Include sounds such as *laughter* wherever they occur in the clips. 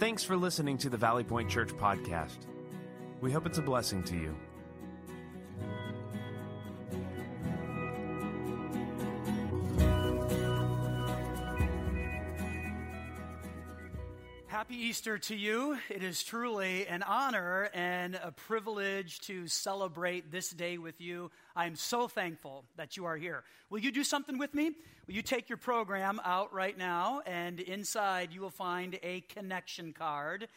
Thanks for listening to the Valley Point Church podcast. We hope it's a blessing to you. Easter to you. It is truly an honor and a privilege to celebrate this day with you. I am so thankful that you are here. Will you do something with me? Will you take your program out right now? And inside, you will find a connection card.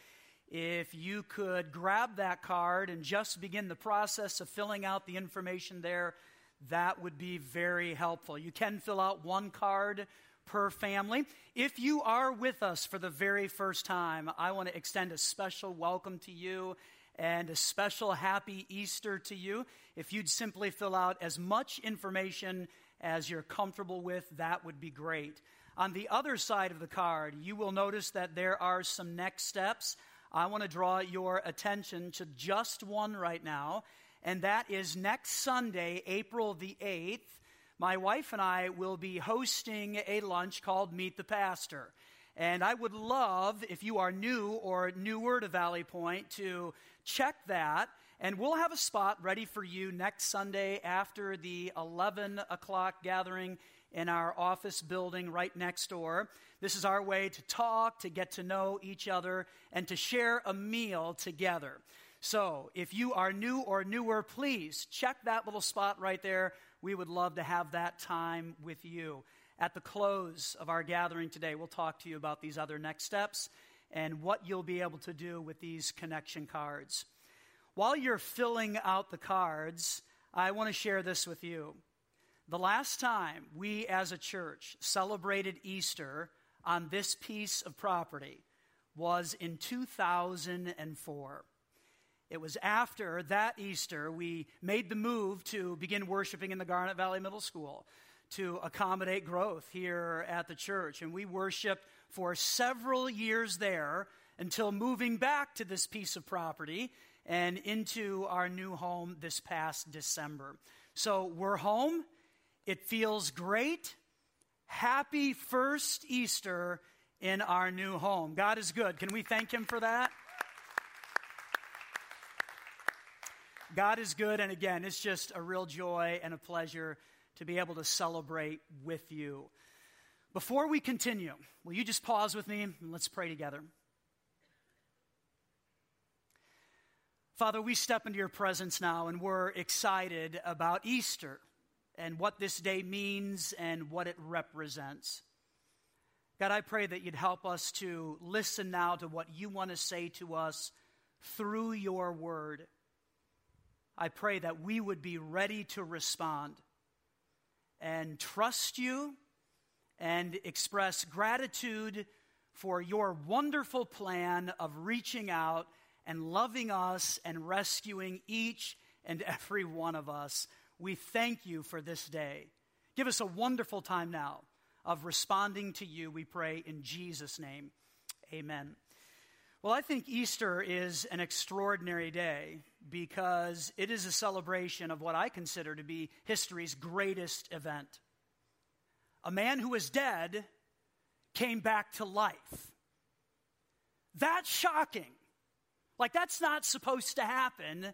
If you could grab that card and just begin the process of filling out the information there, that would be very helpful. You can fill out one card per family. If you are with us for the very first time, I want to extend a special welcome to you and a special happy Easter to you. If you'd simply fill out as much information as you're comfortable with, that would be great. On the other side of the card, you will notice that there are some next steps. I want to draw your attention to just one right now, and that is next Sunday, April the 8th my wife and I will be hosting a lunch called Meet the Pastor. And I would love, if you are new or newer to Valley Point, to check that. And we'll have a spot ready for you next Sunday after the 11 o'clock gathering in our office building right next door. This is our way to talk, to get to know each other, and to share a meal together. So, if you are new or newer, please check that little spot right there we would love to have that time with you. At the close of our gathering today, we'll talk to you about these other next steps and what you'll be able to do with these connection cards. While you're filling out the cards, I want to share this with you. The last time we as a church celebrated Easter on this piece of property was in 2004. It was after that Easter we made the move to begin worshiping in the Garnet Valley Middle School to accommodate growth here at the church. And we worshiped for several years there until moving back to this piece of property and into our new home this past December. So we're home. It feels great. Happy first Easter in our new home. God is good. Can we thank Him for that? God is good, and again, it's just a real joy and a pleasure to be able to celebrate with you. Before we continue, will you just pause with me and let's pray together? Father, we step into your presence now and we're excited about Easter and what this day means and what it represents. God, I pray that you'd help us to listen now to what you want to say to us through your word. I pray that we would be ready to respond and trust you and express gratitude for your wonderful plan of reaching out and loving us and rescuing each and every one of us. We thank you for this day. Give us a wonderful time now of responding to you, we pray in Jesus' name. Amen. Well, I think Easter is an extraordinary day because it is a celebration of what I consider to be history's greatest event. A man who was dead came back to life. That's shocking. Like, that's not supposed to happen,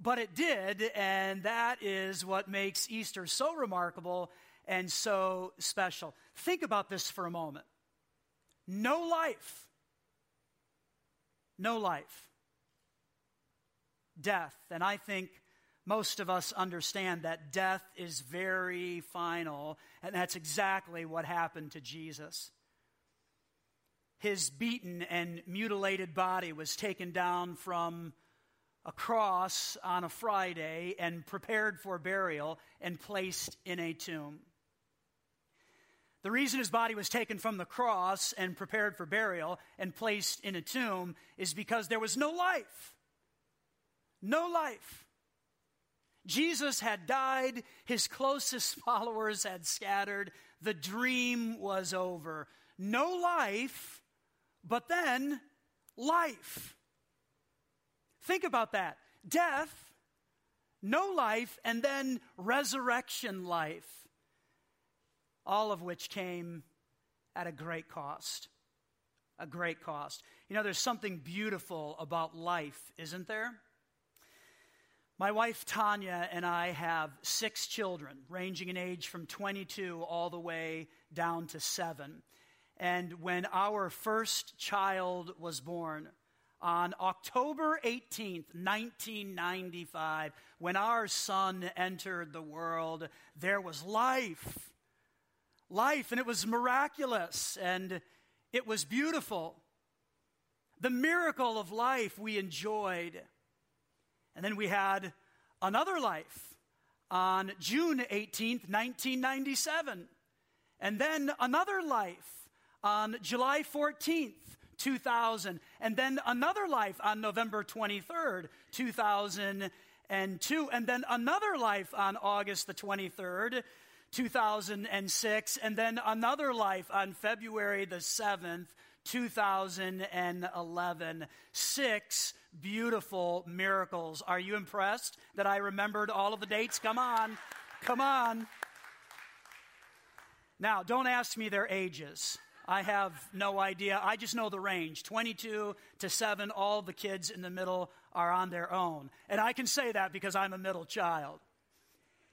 but it did, and that is what makes Easter so remarkable and so special. Think about this for a moment. No life no life, death. And I think most of us understand that death is very final, and that's exactly what happened to Jesus. His beaten and mutilated body was taken down from a cross on a Friday and prepared for burial and placed in a tomb. The reason his body was taken from the cross and prepared for burial and placed in a tomb is because there was no life. No life. Jesus had died, his closest *laughs* followers had scattered, the dream was over. No life, but then life. Think about that. Death, no life, and then resurrection life all of which came at a great cost. a great cost. You know, there's something beautiful about life, isn't there? My wife Tanya and I have six children, ranging in age from 22 all the way down to seven. And when our first child was born, on October 18th, 1995, when our son entered the world, there was life. Life, and it was miraculous and it was beautiful. The miracle of life we enjoyed. And then we had another life on June 18th, 1997. And then another life on July 14th, 2000. And then another life on November 23rd, 2002. And then another life on August the 23rd, 2006. And then another life on February the 7th, 2011. Six beautiful miracles. Are you impressed that I remembered all of the dates? Come on. Come on. Now, don't ask me their ages. I have no idea. I just know the range 22 to 7. All the kids in the middle are on their own. And I can say that because I'm a middle child.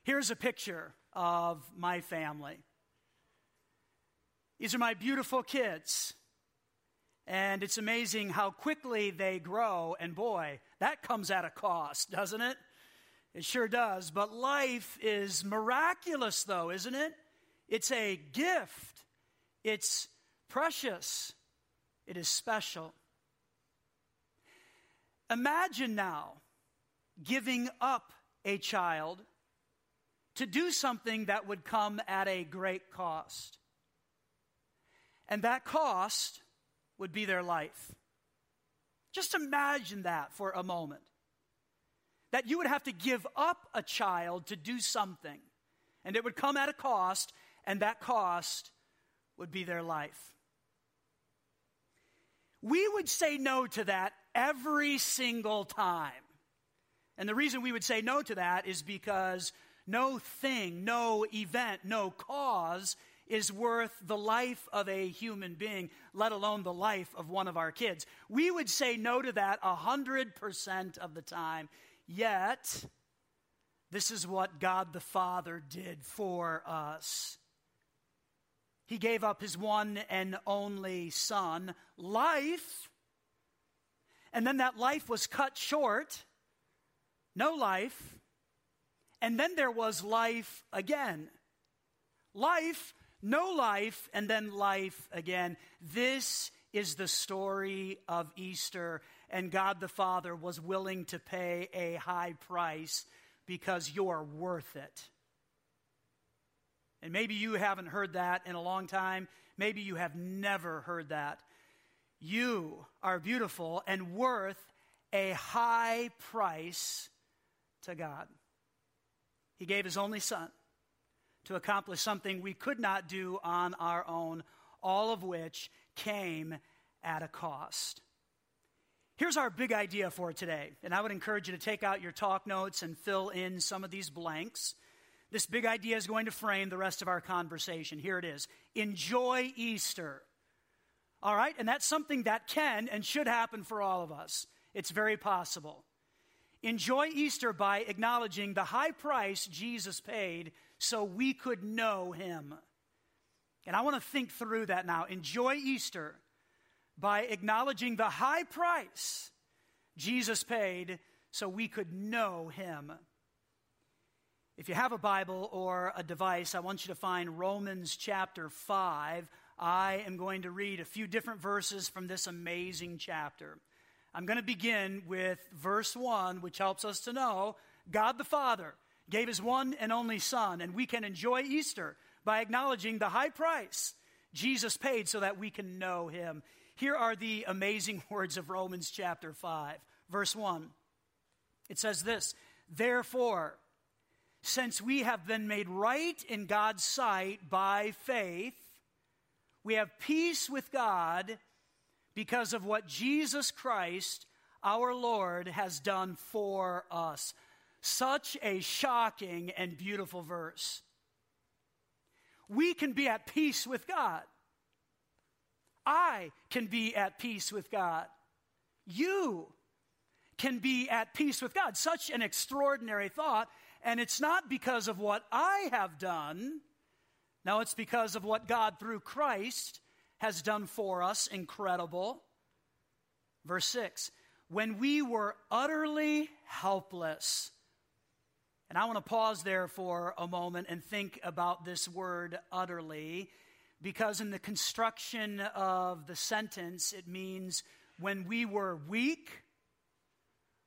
Here's a picture of my family. These are my beautiful kids. And it's amazing how quickly they grow. And boy, that comes at a cost, doesn't it? It sure does. But life is miraculous, though, isn't it? It's a gift, it's precious, it is special. Imagine now giving up a child to do something that would come at a great cost. And that cost would be their life. Just imagine that for a moment. That you would have to give up a child to do something, and it would come at a cost, and that cost would be their life. We would say no to that every single time. And the reason we would say no to that is because no thing, no event, no cause is worth the life of a human being, let alone the life of one of our kids. We would say no to that 100% of the time. Yet, this is what God the Father did for us. He gave up his one and only Son, life, and then that life was cut short. No life. And then there was life again. Life no life, and then life again. This is the story of Easter, and God the Father was willing to pay a high price because you're worth it. And maybe you haven't heard that in a long time. Maybe you have never heard that. You are beautiful and worth a high price to God. He gave His only Son to accomplish something we could not do on our own, all of which came at a cost. Here's our big idea for today, and I would encourage you to take out your talk notes and fill in some of these blanks. This big idea is going to frame the rest of our conversation. Here it is Enjoy Easter. All right? And that's something that can and should happen for all of us. It's very possible. Enjoy Easter by acknowledging the high price Jesus paid so we could know him. And I want to think through that now. Enjoy Easter by acknowledging the high price Jesus paid so we could know him. If you have a Bible or a device, I want you to find Romans chapter 5. I am going to read a few different verses from this amazing chapter. I'm going to begin with verse 1, which helps us to know God the Father gave his one and only Son, and we can enjoy Easter by acknowledging the high price Jesus paid so that we can know him. Here are the amazing *laughs* words of Romans chapter 5, verse 1. It says this Therefore, since we have been made right in God's sight by faith, we have peace with God because of what Jesus Christ, our Lord, has done for us. Such a shocking and beautiful verse. We can be at peace with God. I can be at peace with God. You can be at peace with God. Such an extraordinary thought. And it's not because of what I have done. No, it's because of what God through Christ has done for us. Incredible. Verse 6 When we were utterly helpless, and I want to pause there for a moment and think about this word utterly, because in the construction of the sentence, it means when we were weak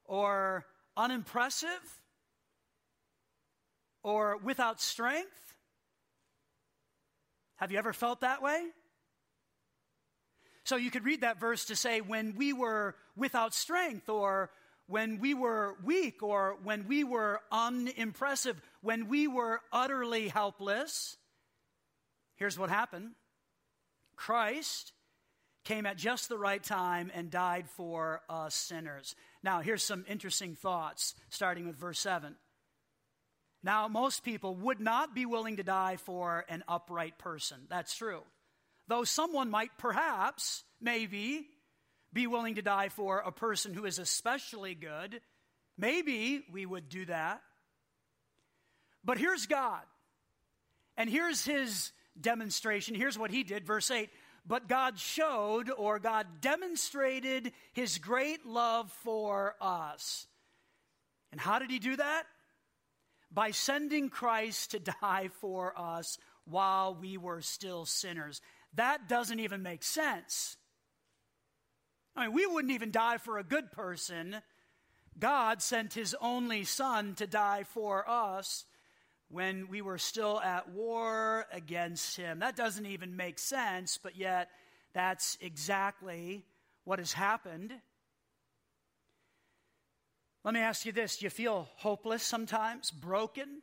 or unimpressive or without strength. Have you ever felt that way? So you could read that verse to say, when we were without strength or when we were weak or when we were unimpressive, when we were utterly helpless, here's what happened Christ came at just the right time and died for us sinners. Now, here's some interesting thoughts, starting with verse 7. Now, most people would not be willing to die for an upright person. That's true. Though someone might perhaps, maybe, be willing to die for a person who is especially good. Maybe we would do that. But here's God. And here's his demonstration. Here's what he did. Verse 8 But God showed, or God demonstrated, his great love for us. And how did he do that? By sending Christ to die for us while we were still sinners. That doesn't even make sense. I mean, we wouldn't even die for a good person. God sent his only son to die for us when we were still at war against him. That doesn't even make sense, but yet that's exactly what has happened. Let me ask you this do you feel hopeless sometimes, broken,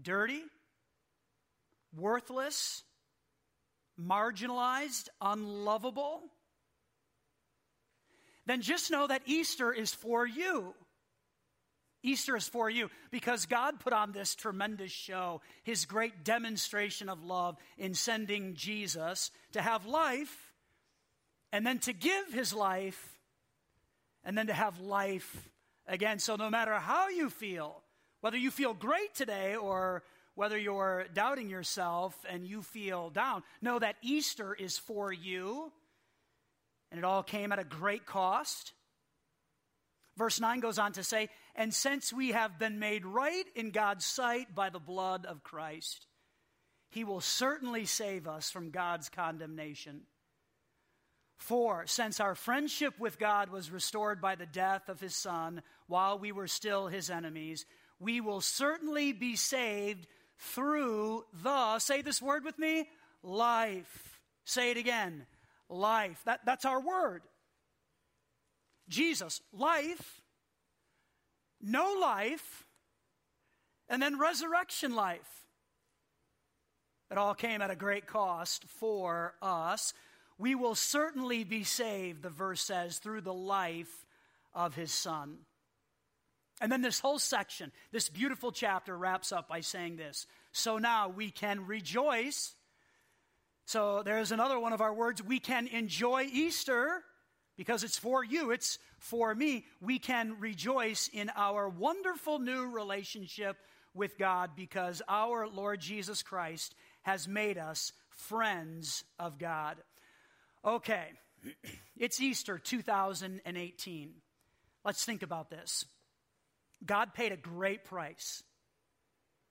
dirty, worthless, marginalized, unlovable? then just know that Easter is for you. Easter is for you because God put on this tremendous show, his great demonstration of love in sending Jesus to have life and then to give his life and then to have life again. So, no matter how you feel, whether you feel great today or whether you're doubting yourself and you feel down, know that Easter is for you and it all came at a great cost. Verse 9 goes on to say, And since we have been made right in God's sight by the blood of Christ, he will certainly save us from God's condemnation. For since our friendship with God was restored by the death of his Son while we were still his enemies, we will certainly be saved through the, say this word with me, life. Say it again life. That, that's our word. Jesus, life, no life, and then resurrection life. It all came at a great cost for us. We will certainly be saved, the verse says, through the life of his son. And then this whole section, this beautiful chapter, wraps up by saying this So now we can rejoice so there's another one of our words. We can enjoy Easter because it's for you, it's for me. We can rejoice in our wonderful new relationship with God because our Lord Jesus Christ has made us friends of God. Okay, *clears throat* it's Easter 2018. Let's think about this. God paid a great price.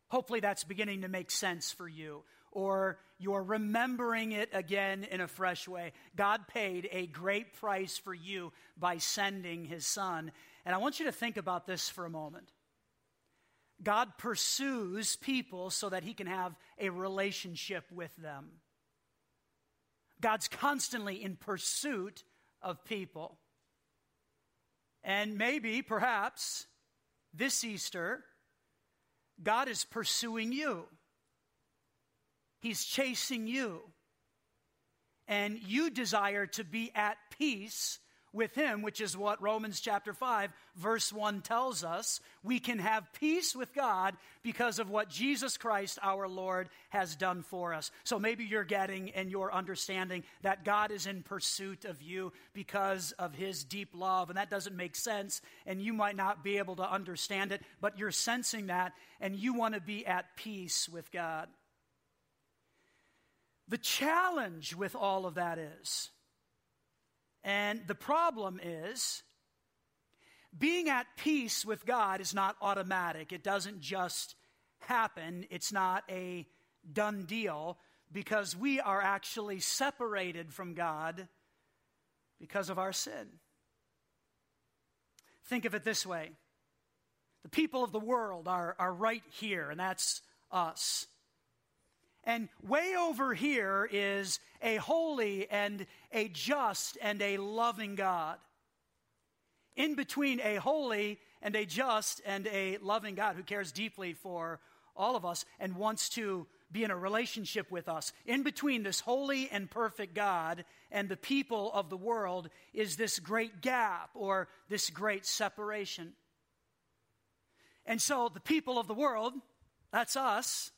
Hopefully, that's beginning to make sense for you or you're remembering it again in a fresh way. God paid a great price for you by sending his son. And I want you to think about this for a moment. God pursues people so that he can have a relationship with them. God's constantly in pursuit of people. And maybe, perhaps, this Easter, God is pursuing you. He's chasing you. And you desire to be at peace with him, which is what Romans chapter 5, verse 1 tells us. We can have peace with God because of what Jesus Christ, our Lord, has done for us. So maybe you're getting and you're understanding that God is in pursuit of you because of his deep love. And that doesn't make sense, and you might not be able to understand it, but you're sensing that, and you want to be at peace with God. The challenge with all of that is, and the problem is, being at peace with God is not automatic. It doesn't just happen, it's not a done deal because we are actually separated from God because of our sin. Think of it this way the people of the world are, are right here, and that's us. And way over here is a holy and a just and a loving God. In between a holy and a just and a loving God who cares deeply for all of us and wants to be in a relationship with us. In between this holy and perfect God and the people of the world is this great gap or this great separation. And so the people of the world, that's us,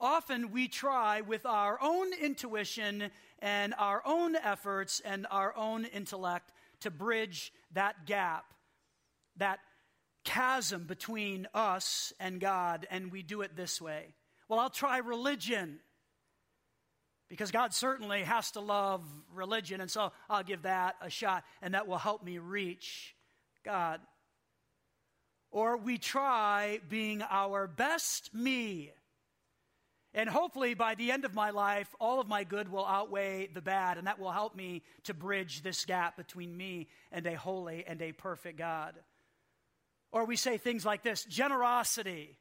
often we try with our own intuition and our own efforts and our own intellect to bridge that gap, that chasm between us and God, and we do it this way. Well, I'll try religion because God certainly has to love religion, and so I'll give that a shot, and that will help me reach God. Or we try being our best me and hopefully, by the end of my life, all of my good will outweigh the bad, and that will help me to bridge this gap between me and a holy and a perfect God. Or we say things like this generosity.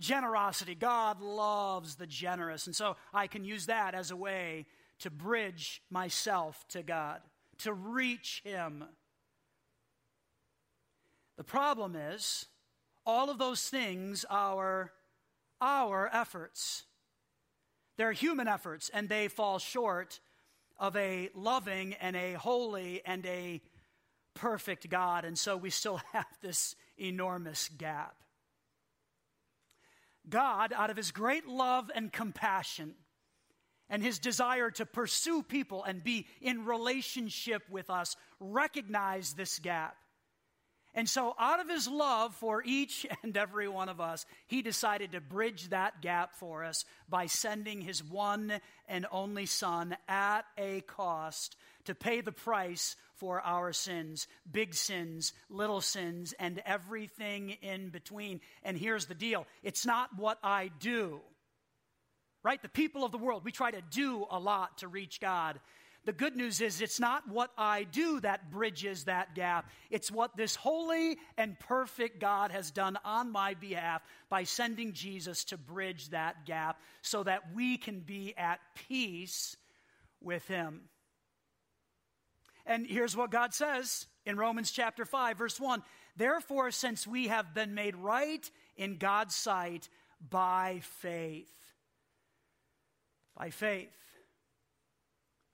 Generosity. God loves the generous. And so I can use that as a way to bridge myself to God, to reach Him. The problem is, all of those things are our efforts. They're human efforts, and they fall short of a loving and a holy and a perfect God. And so we still *laughs* have this enormous gap. God, out of his great love and compassion, and his desire to pursue people and be in relationship with us, recognize this gap. And so, out of his love for each *laughs* and every one of us, he decided to bridge that gap for us by sending his one and only Son at a cost to pay the price for our sins big sins, little sins, and everything in between. And here's the deal it's not what I do. Right? The people of the world, we try to do a lot to reach God. The good news is it's not what I do that bridges that gap. It's what this holy and perfect God has done on my behalf by sending Jesus to bridge that gap so that we can be at peace with Him. And here's what God says in Romans chapter 5, verse 1 Therefore, since we have been made right in God's sight by faith, by faith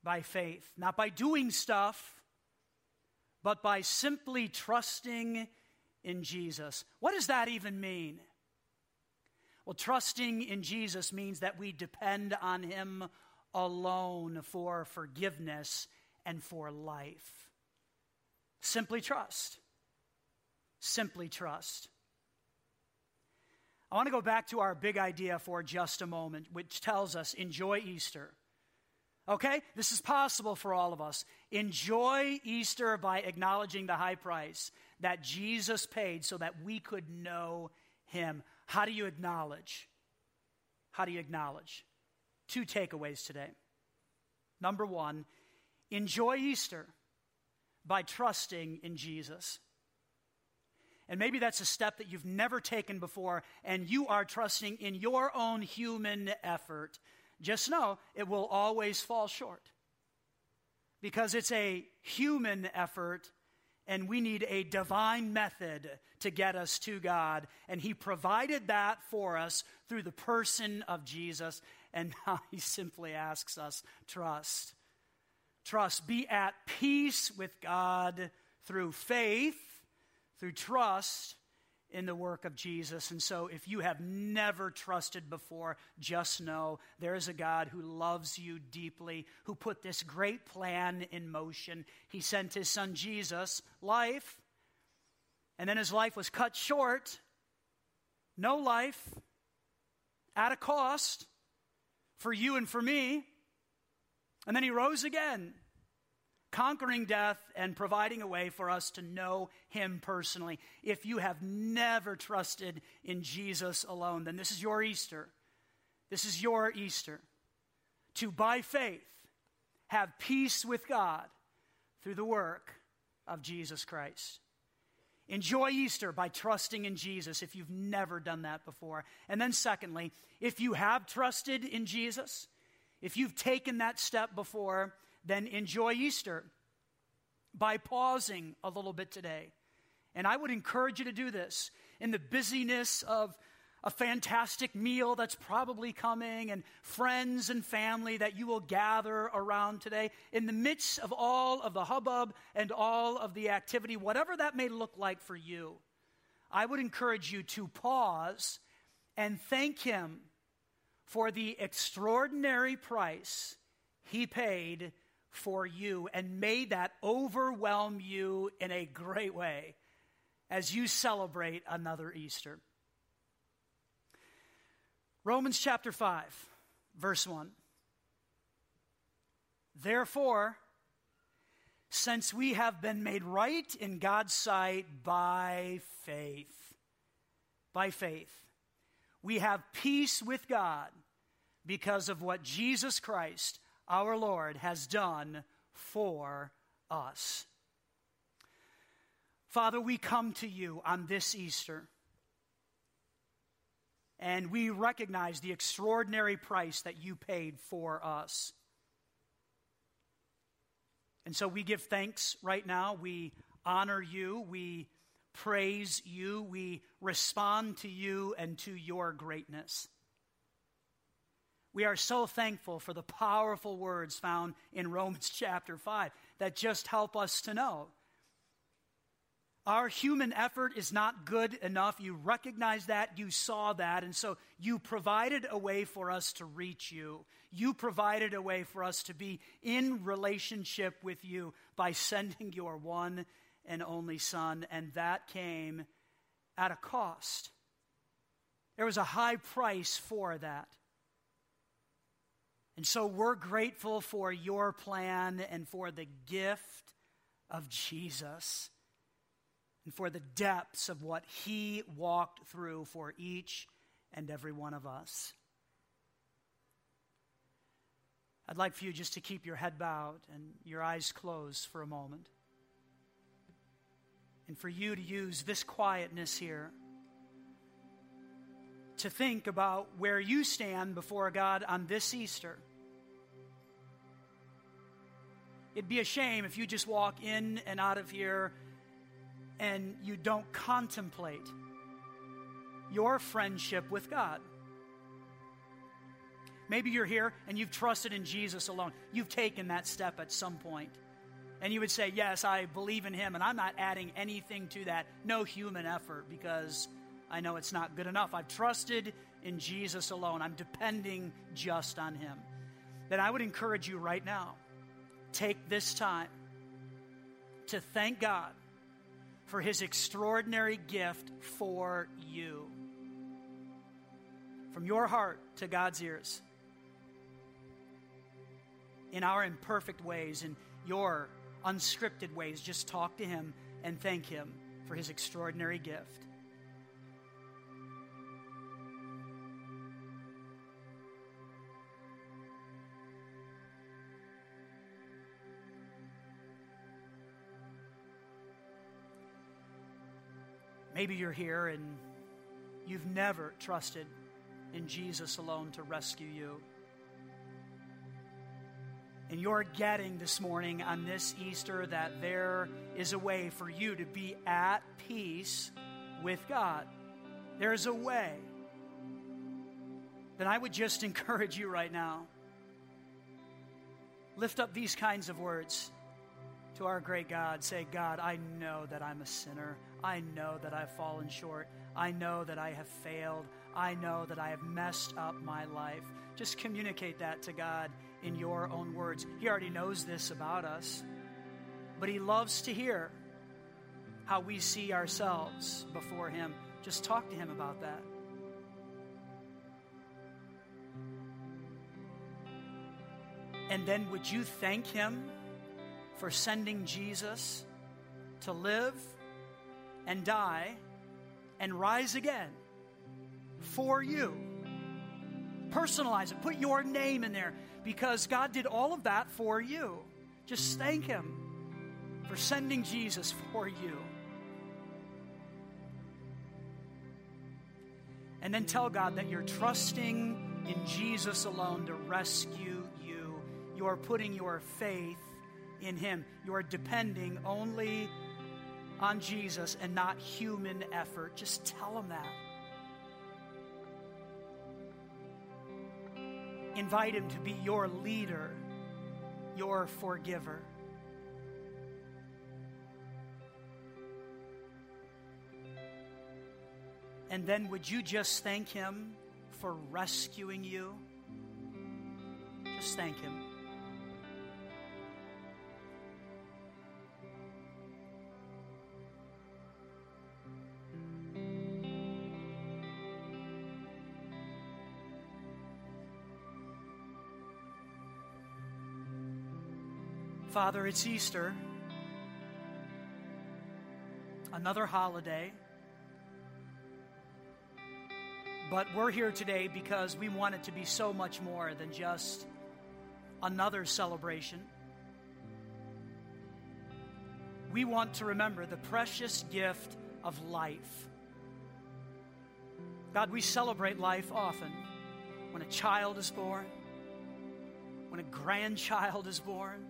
by faith, not by doing stuff, but by simply trusting in Jesus. What does that even mean? Well, trusting in Jesus means that we depend on Him alone for forgiveness and for life. Simply trust. Simply trust. I want to go back to our big idea for just a moment, which tells us enjoy Easter. Okay? This is possible for all of us. Enjoy Easter by acknowledging the high price that Jesus paid so that we could know him. How do you acknowledge? How do you acknowledge? Two takeaways today. Number one, enjoy Easter by trusting in Jesus. And maybe that's a step that you've never taken before, and you are trusting in your own human effort just know it will always fall short because it's a human effort and we need a divine method to get us to God. And He provided that for us through the person of Jesus. And *laughs* now He simply asks us, trust. Trust. Be at peace with God through faith, through trust in the work of Jesus. And so, if you have never trusted before, just know there is a God who loves you deeply, who put this great plan in motion. He sent his son Jesus, life, and then his life was cut short. No life, at a cost for you and for me. And then he rose again conquering death and providing a way for us to know him personally. If you have never trusted in Jesus alone, then this is your Easter. This is your Easter. To, by faith, have peace with God through the work of Jesus Christ. Enjoy Easter by trusting in Jesus if you've never done that before. And then, secondly, if you have trusted in Jesus, if you've taken that step before, then enjoy Easter by pausing a little bit today. And I would encourage you to do this in the busyness of a fantastic meal that's probably coming and friends and family that you will gather around today. In the midst of all of the hubbub and all of the activity, whatever that may look like for you, I would encourage you to pause and thank Him for the extraordinary price He paid for you, and may that overwhelm you in a great way as you celebrate another Easter. Romans chapter 5, verse 1. Therefore, since we have been made right in God's sight by faith, by faith, we have peace with God because of what Jesus Christ our Lord has done for us. Father, we come to you on this Easter, and we recognize the extraordinary price that you paid for us. And so we give thanks right now. We honor you. We praise you. We respond to you and to your greatness. We are so thankful for the powerful words found in Romans *laughs* chapter 5 that just help us to know. Our human effort is not good enough. You recognize that, you saw that, and so you provided a way for us to reach you. You provided a way for us to be in relationship with you by sending your one and only Son, and that came at a cost. There was a high price for that. And so we're grateful for your plan and for the gift of Jesus and for the depths of what he walked through for each and every one of us. I'd like for you just to keep your head bowed and your eyes closed for a moment. And for you to use this quietness here to think about where you stand before God on this Easter. It'd be a shame if you just walk in and out of here and you don't contemplate your friendship with God. Maybe you're here and you've trusted in Jesus alone. You've taken that step at some point. And you would say, Yes, I believe in Him, and I'm not adding anything to that. No human effort because I know it's not good enough. I've trusted in Jesus alone. I'm depending just on Him. Then I would encourage you right now take this time to thank God for His extraordinary gift for you. From your heart to God's ears. In our imperfect ways, in your unscripted ways, just talk to Him and thank Him for His extraordinary gift. Maybe you're here and you've never trusted in Jesus alone to rescue you. And you're getting this morning on this Easter that there is a way for you to be at peace with God. There's a way. Then I would just *laughs* encourage you right now Lift up these kinds of words to our great God. Say, God, I know that I'm a sinner. I know that I've fallen short. I know that I have failed. I know that I have messed up my life. Just communicate that to God in your own words. He already knows this about us, but He loves to hear how we see ourselves before Him. Just talk to Him about that. And then would you thank Him for sending Jesus to live and die and rise again for you? Personalize it, put your name in there because God did all of that for you. Just thank Him for sending Jesus for you. And then tell God that you're trusting in Jesus alone to rescue you. You're putting your faith in Him. You're depending only on Jesus and not human effort. Just tell Him that. Invite Him to be your leader, your forgiver. And then would you just thank Him for rescuing you? Just thank Him. Father, it's Easter, another holiday. But we're here today because we want it to be so much more than just another celebration. We want to remember the precious gift of life. God, we celebrate life often when a child is born, when a grandchild is born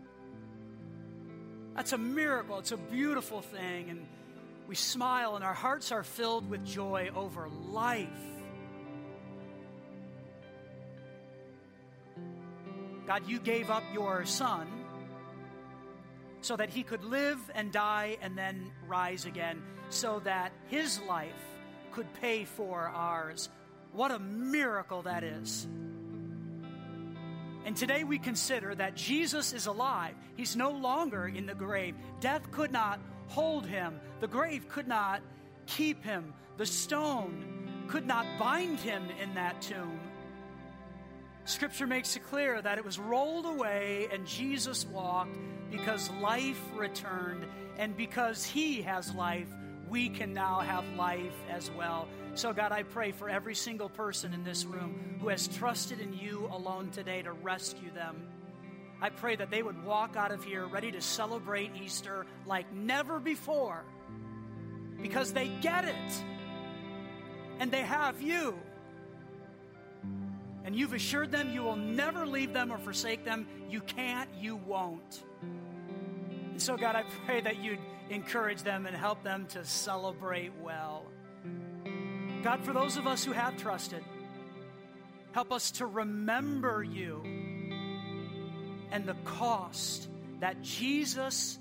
that's a miracle. It's a beautiful thing. And we smile and our hearts are filled with joy over life. God, you gave up your son so that he could live and die and then rise again, so that his life could pay for ours. What a miracle that is. And today we consider that Jesus is alive. He's no longer in the grave. Death could not hold him, the grave could not keep him, the stone could not bind him in that tomb. Scripture makes it clear that it was rolled away and Jesus walked because life returned, and because he has life, we can now have life as well. So, God, I pray for every single person in this room who has trusted in you alone today to rescue them. I pray that they would walk out of here ready to celebrate Easter like never before because they get it and they have you. And you've assured them you will never leave them or forsake them. You can't, you won't. And so, God, I pray that you'd encourage them and help them to celebrate well. God, for those of us who have trusted, help us to remember you and the cost that Jesus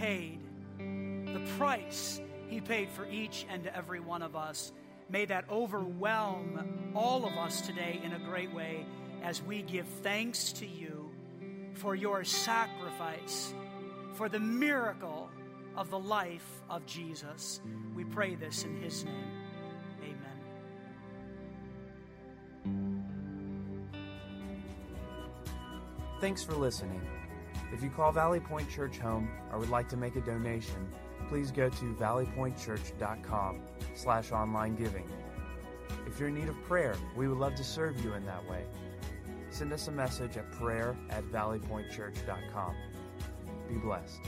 paid, the price he paid for each and every one of us. May that overwhelm all of us today in a great way as we give thanks to you for your sacrifice, for the miracle of the life of Jesus. We pray this in his name. Thanks for listening. If you call Valley Point Church home or would like to make a donation, please go to valleypointchurch.com slash online giving. If you're in need of prayer, we would love to serve you in that way. Send us a message at prayer at valleypointchurch.com. Be blessed.